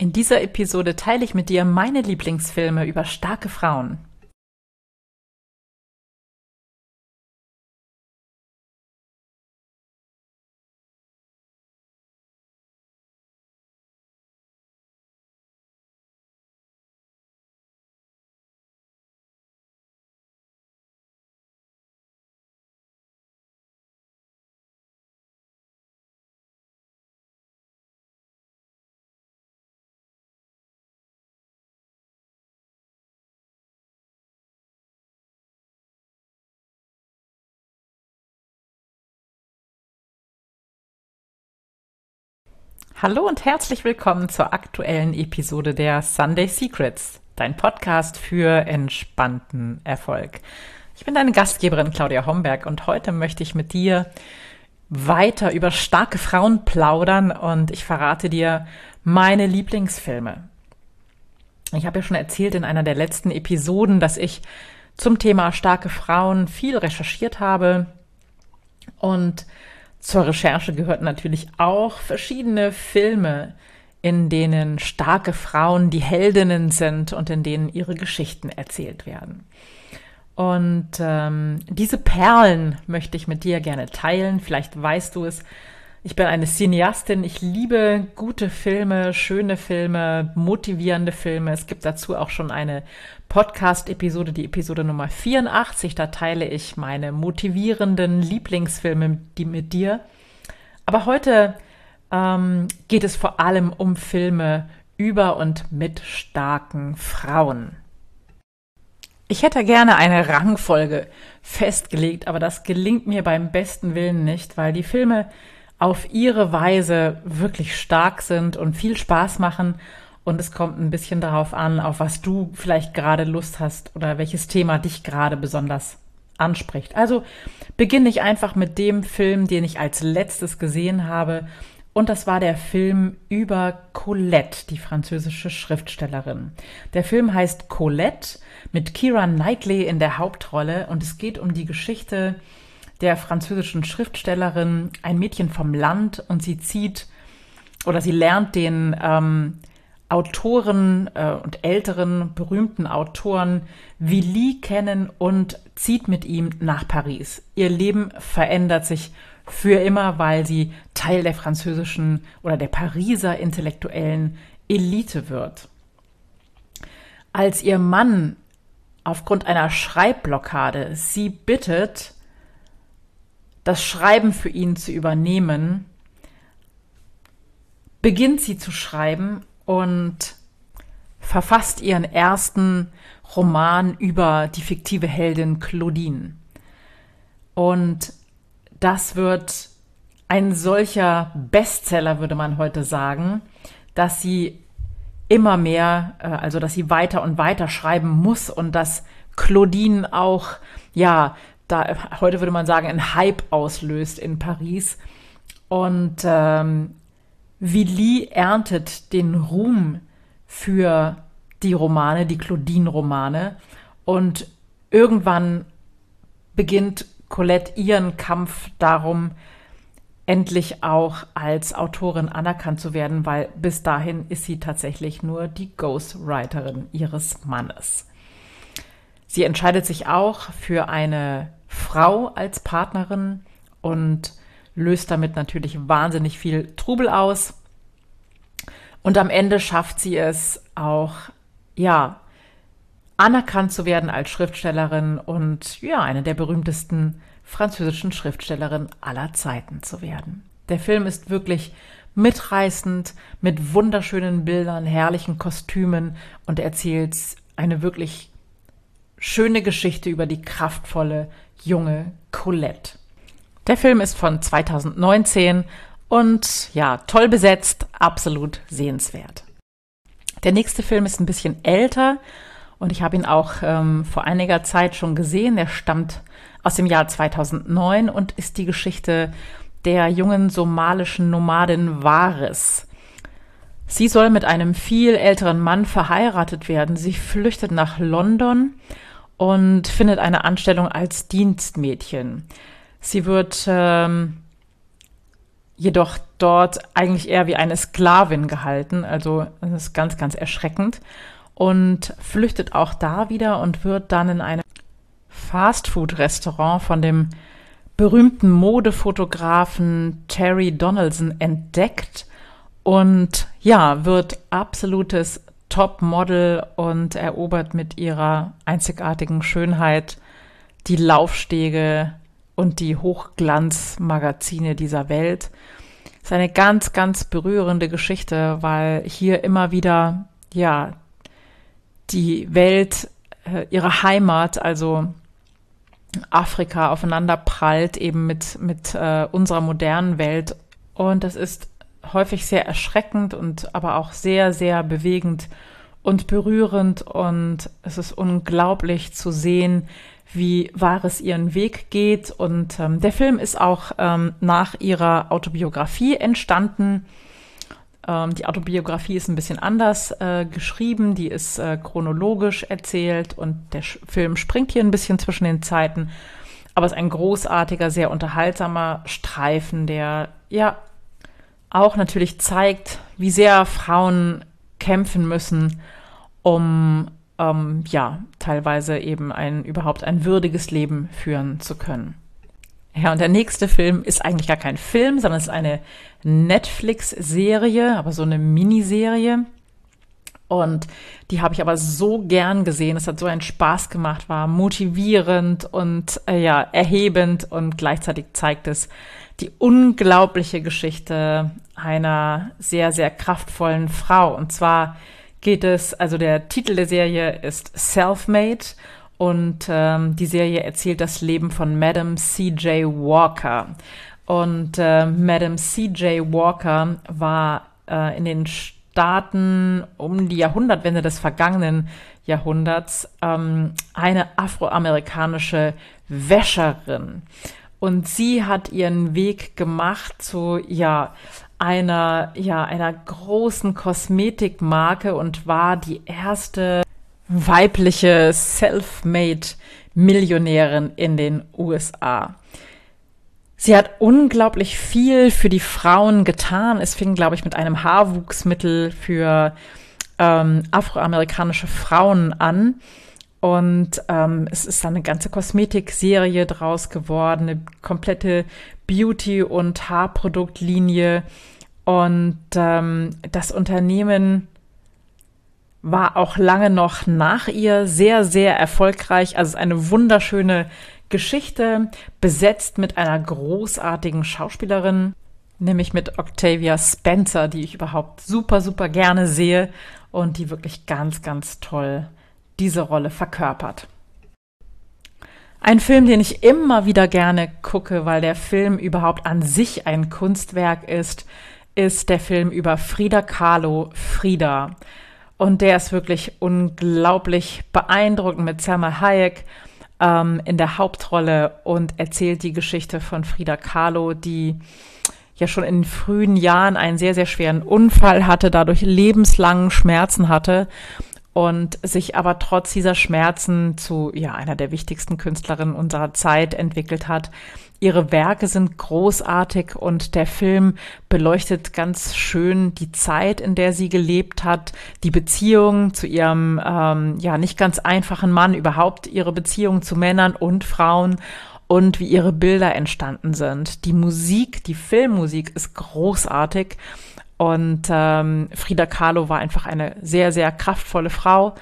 In dieser Episode teile ich mit dir meine Lieblingsfilme über starke Frauen. Hallo und herzlich willkommen zur aktuellen Episode der Sunday Secrets, dein Podcast für entspannten Erfolg. Ich bin deine Gastgeberin Claudia Homberg und heute möchte ich mit dir weiter über starke Frauen plaudern und ich verrate dir meine Lieblingsfilme. Ich habe ja schon erzählt in einer der letzten Episoden, dass ich zum Thema starke Frauen viel recherchiert habe und zur Recherche gehörten natürlich auch verschiedene Filme, in denen starke Frauen die Heldinnen sind und in denen ihre Geschichten erzählt werden. Und ähm, diese Perlen möchte ich mit dir gerne teilen. Vielleicht weißt du es, ich bin eine Cineastin. Ich liebe gute Filme, schöne Filme, motivierende Filme. Es gibt dazu auch schon eine Podcast-Episode, die Episode Nummer 84. Da teile ich meine motivierenden Lieblingsfilme mit dir. Aber heute ähm, geht es vor allem um Filme über und mit starken Frauen. Ich hätte gerne eine Rangfolge festgelegt, aber das gelingt mir beim besten Willen nicht, weil die Filme auf ihre Weise wirklich stark sind und viel Spaß machen. Und es kommt ein bisschen darauf an, auf was du vielleicht gerade Lust hast oder welches Thema dich gerade besonders anspricht. Also beginne ich einfach mit dem Film, den ich als letztes gesehen habe. Und das war der Film über Colette, die französische Schriftstellerin. Der Film heißt Colette mit Kira Knightley in der Hauptrolle und es geht um die Geschichte der französischen Schriftstellerin, ein Mädchen vom Land und sie zieht oder sie lernt den ähm, Autoren äh, und älteren berühmten Autoren Willy kennen und zieht mit ihm nach Paris. Ihr Leben verändert sich für immer, weil sie Teil der französischen oder der Pariser intellektuellen Elite wird. Als ihr Mann aufgrund einer Schreibblockade sie bittet, das Schreiben für ihn zu übernehmen, beginnt sie zu schreiben und verfasst ihren ersten Roman über die fiktive Heldin Claudine. Und das wird ein solcher Bestseller, würde man heute sagen, dass sie immer mehr, äh, also dass sie weiter und weiter schreiben muss und dass Claudine auch, ja, da heute würde man sagen, ein Hype auslöst in Paris. Und ähm, Willy erntet den Ruhm für die Romane, die Claudine-Romane. Und irgendwann beginnt Colette ihren Kampf darum, endlich auch als Autorin anerkannt zu werden, weil bis dahin ist sie tatsächlich nur die Ghostwriterin ihres Mannes. Sie entscheidet sich auch für eine Frau als Partnerin und löst damit natürlich wahnsinnig viel Trubel aus. Und am Ende schafft sie es auch, ja, anerkannt zu werden als Schriftstellerin und ja, eine der berühmtesten französischen Schriftstellerinnen aller Zeiten zu werden. Der Film ist wirklich mitreißend, mit wunderschönen Bildern, herrlichen Kostümen und erzählt eine wirklich schöne Geschichte über die kraftvolle junge Colette. Der Film ist von 2019 und ja, toll besetzt, absolut sehenswert. Der nächste Film ist ein bisschen älter und ich habe ihn auch ähm, vor einiger Zeit schon gesehen. Er stammt aus dem Jahr 2009 und ist die Geschichte der jungen somalischen Nomadin Waris. Sie soll mit einem viel älteren Mann verheiratet werden. Sie flüchtet nach London und findet eine Anstellung als Dienstmädchen. Sie wird ähm, jedoch dort eigentlich eher wie eine Sklavin gehalten. Also das ist ganz, ganz erschreckend. Und flüchtet auch da wieder und wird dann in einem Fastfood-Restaurant von dem berühmten Modefotografen Terry Donaldson entdeckt und ja, wird absolutes Topmodel und erobert mit ihrer einzigartigen Schönheit die Laufstege und die Hochglanzmagazine dieser Welt. Das ist eine ganz, ganz berührende Geschichte, weil hier immer wieder, ja, die Welt, äh, ihre Heimat, also Afrika aufeinander prallt eben mit, mit äh, unserer modernen Welt. Und das ist häufig sehr erschreckend und aber auch sehr, sehr bewegend und berührend. Und es ist unglaublich zu sehen, wie Wahres ihren Weg geht. Und ähm, der Film ist auch ähm, nach ihrer Autobiografie entstanden. Ähm, die Autobiografie ist ein bisschen anders äh, geschrieben, die ist äh, chronologisch erzählt und der Sch Film springt hier ein bisschen zwischen den Zeiten. Aber es ist ein großartiger, sehr unterhaltsamer Streifen, der ja auch natürlich zeigt, wie sehr Frauen kämpfen müssen, um ähm, ja teilweise eben ein überhaupt ein würdiges Leben führen zu können. Ja, und der nächste Film ist eigentlich gar kein Film, sondern es ist eine Netflix-Serie, aber so eine Miniserie. Und die habe ich aber so gern gesehen. Es hat so einen Spaß gemacht, war motivierend und äh, ja, erhebend und gleichzeitig zeigt es die unglaubliche Geschichte einer sehr, sehr kraftvollen Frau. Und zwar geht es, also der Titel der Serie ist Selfmade und ähm, die Serie erzählt das Leben von Madame C.J. Walker. Und äh, Madame C.J. Walker war äh, in den Staaten um die Jahrhundertwende des vergangenen Jahrhunderts ähm, eine afroamerikanische Wäscherin. Und sie hat ihren Weg gemacht zu, ja, einer, ja, einer großen Kosmetikmarke und war die erste weibliche Self-Made Millionärin in den USA. Sie hat unglaublich viel für die Frauen getan. Es fing, glaube ich, mit einem Haarwuchsmittel für ähm, afroamerikanische Frauen an. Und ähm, es ist dann eine ganze Kosmetikserie draus geworden, eine komplette Beauty- und Haarproduktlinie. Und ähm, das Unternehmen war auch lange noch nach ihr sehr, sehr erfolgreich. Also eine wunderschöne Geschichte, besetzt mit einer großartigen Schauspielerin, nämlich mit Octavia Spencer, die ich überhaupt super, super gerne sehe und die wirklich ganz, ganz toll diese Rolle verkörpert. Ein Film, den ich immer wieder gerne gucke, weil der Film überhaupt an sich ein Kunstwerk ist, ist der Film über Frida Kahlo, Frida. Und der ist wirklich unglaublich beeindruckend mit Selma Hayek ähm, in der Hauptrolle und erzählt die Geschichte von Frida Kahlo, die ja schon in frühen Jahren einen sehr, sehr schweren Unfall hatte, dadurch lebenslangen Schmerzen hatte und sich aber trotz dieser Schmerzen zu ja einer der wichtigsten Künstlerinnen unserer Zeit entwickelt hat. Ihre Werke sind großartig und der Film beleuchtet ganz schön die Zeit, in der sie gelebt hat, die Beziehung zu ihrem ähm, ja nicht ganz einfachen Mann, überhaupt ihre Beziehung zu Männern und Frauen und wie ihre Bilder entstanden sind. Die Musik, die Filmmusik ist großartig und ähm, Frida Kahlo war einfach eine sehr, sehr kraftvolle Frau.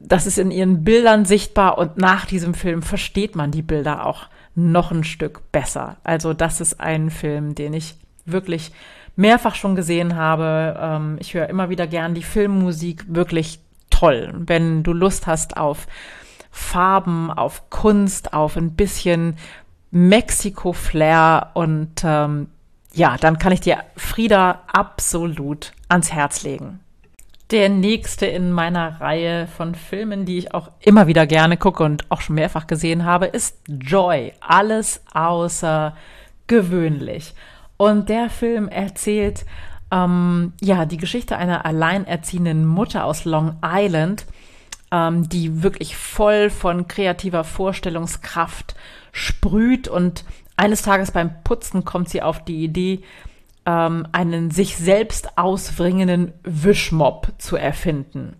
Das ist in ihren Bildern sichtbar und nach diesem Film versteht man die Bilder auch noch ein Stück besser. Also das ist ein Film, den ich wirklich mehrfach schon gesehen habe. Ähm, ich höre immer wieder gern die Filmmusik, wirklich toll. Wenn du Lust hast auf Farben, auf Kunst, auf ein bisschen Mexiko-Flair und ähm, ja, dann kann ich dir Frieda absolut ans Herz legen. Der nächste in meiner Reihe von Filmen, die ich auch immer wieder gerne gucke und auch schon mehrfach gesehen habe, ist Joy. Alles außergewöhnlich. Und der Film erzählt ähm, ja die Geschichte einer alleinerziehenden Mutter aus Long Island, ähm, die wirklich voll von kreativer Vorstellungskraft sprüht und Eines Tages beim Putzen kommt sie auf die Idee, ähm, einen sich selbst auswringenden Wischmopp zu erfinden.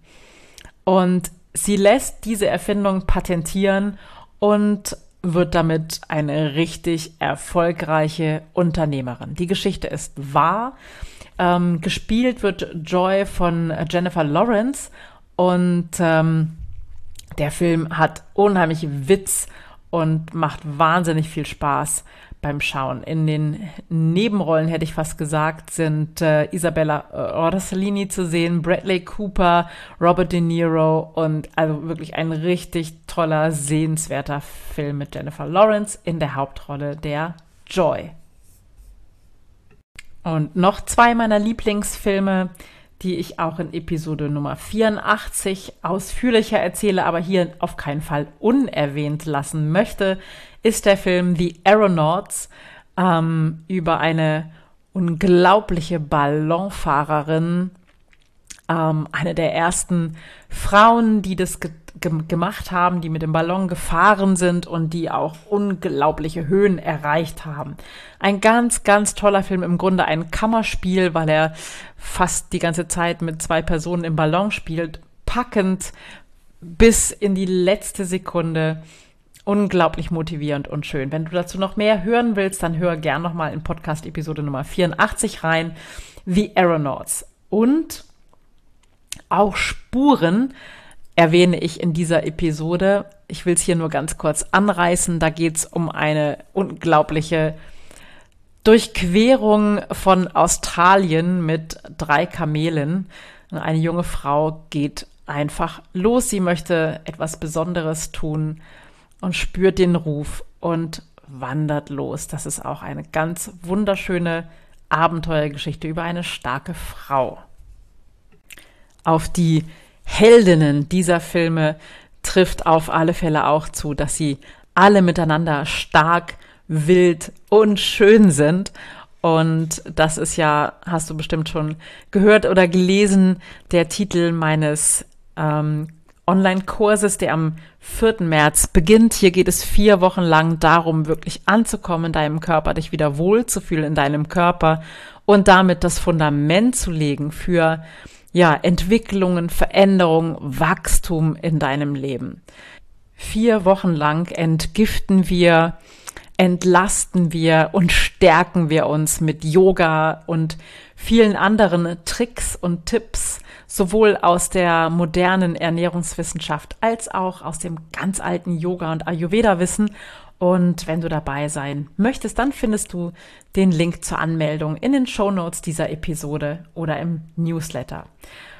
Und sie lässt diese Erfindung patentieren und wird damit eine richtig erfolgreiche Unternehmerin. Die Geschichte ist wahr. Ähm, gespielt wird Joy von Jennifer Lawrence und ähm, der Film hat unheimlich Witz und macht wahnsinnig viel Spaß beim Schauen. In den Nebenrollen hätte ich fast gesagt, sind äh, Isabella äh, Orsolini zu sehen, Bradley Cooper, Robert De Niro und also wirklich ein richtig toller, sehenswerter Film mit Jennifer Lawrence in der Hauptrolle der Joy. Und noch zwei meiner Lieblingsfilme, die ich auch in Episode Nummer 84 ausführlicher erzähle, aber hier auf keinen Fall unerwähnt lassen möchte, ist der Film The Aeronauts ähm, über eine unglaubliche Ballonfahrerin, ähm, eine der ersten Frauen, die das ge ge gemacht haben, die mit dem Ballon gefahren sind und die auch unglaubliche Höhen erreicht haben. Ein ganz, ganz toller Film, im Grunde ein Kammerspiel, weil er fast die ganze Zeit mit zwei Personen im Ballon spielt, packend bis in die letzte Sekunde unglaublich motivierend und schön. Wenn du dazu noch mehr hören willst, dann hör gern noch mal in Podcast Episode Nummer 84 rein, The Aeronauts. Und auch Spuren erwähne ich in dieser Episode. Ich will es hier nur ganz kurz anreißen. Da geht es um eine unglaubliche Durchquerung von Australien mit drei Kamelen. Eine junge Frau geht einfach los. Sie möchte etwas Besonderes tun und spürt den Ruf und wandert los. Das ist auch eine ganz wunderschöne Abenteuergeschichte über eine starke Frau. Auf die Heldinnen dieser Filme trifft auf alle Fälle auch zu, dass sie alle miteinander stark, wild und schön sind. Und das ist ja, hast du bestimmt schon gehört oder gelesen, der Titel meines ähm, Online-Kurses, der am 4. März beginnt. Hier geht es vier Wochen lang darum, wirklich anzukommen in deinem Körper, dich wieder wohlzufühlen in deinem Körper und damit das Fundament zu legen für ja, Entwicklungen, Veränderungen, Wachstum in deinem Leben. Vier Wochen lang entgiften wir, entlasten wir und stärken wir uns mit Yoga und vielen anderen Tricks und Tipps, sowohl aus der modernen Ernährungswissenschaft als auch aus dem ganz alten Yoga- und Ayurveda-Wissen. Und wenn du dabei sein möchtest, dann findest du den Link zur Anmeldung in den Show Notes dieser Episode oder im Newsletter.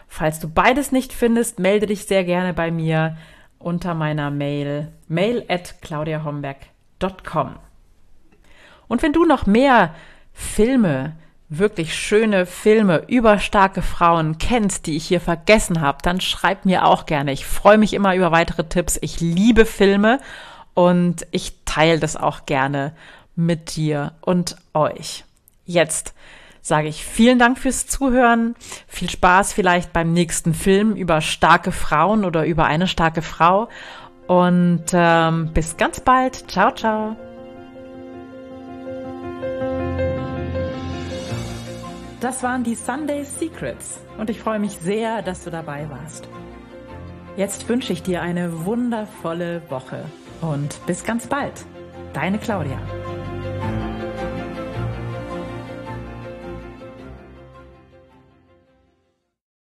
Falls du beides nicht findest, melde dich sehr gerne bei mir unter meiner Mail mail at claudiahomberg.com. Und wenn du noch mehr Filme, wirklich schöne Filme über starke Frauen kennst, die ich hier vergessen habe, dann schreib mir auch gerne. Ich freue mich immer über weitere Tipps. Ich liebe Filme und ich teile das auch gerne mit dir und euch. Jetzt sage ich vielen Dank fürs Zuhören. Viel Spaß vielleicht beim nächsten Film über starke Frauen oder über eine starke Frau. Und ähm, bis ganz bald. Ciao, ciao. Das waren die Sunday Secrets und ich freue mich sehr, dass du dabei warst. Jetzt wünsche ich dir eine wundervolle Woche und bis ganz bald. Deine Claudia.